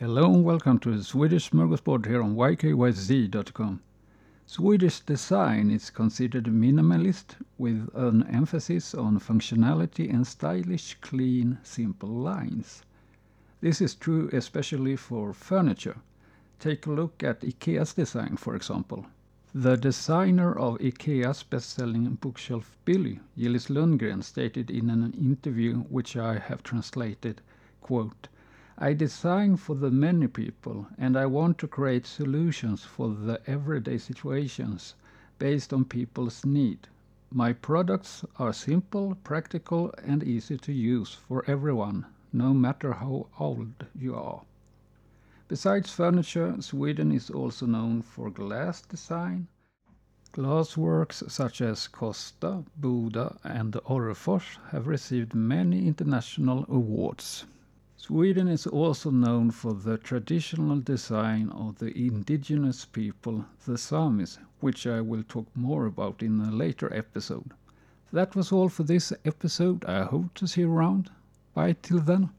Hello and welcome to the Swedish Smorgasbord here on ykyz.com. Swedish design is considered minimalist with an emphasis on functionality and stylish, clean, simple lines. This is true especially for furniture. Take a look at IKEA's design, for example. The designer of IKEA's best-selling bookshelf Billy, Gillis Lundgren, stated in an interview which I have translated, quote, I design for the many people and I want to create solutions for the everyday situations based on people's need. My products are simple, practical and easy to use for everyone, no matter how old you are. Besides furniture, Sweden is also known for glass design. Glassworks such as Kosta, Boda and Orrefors have received many international awards. Sweden is also known for the traditional design of the indigenous people, the Samis, which I will talk more about in a later episode. That was all for this episode. I hope to see you around. Bye till then.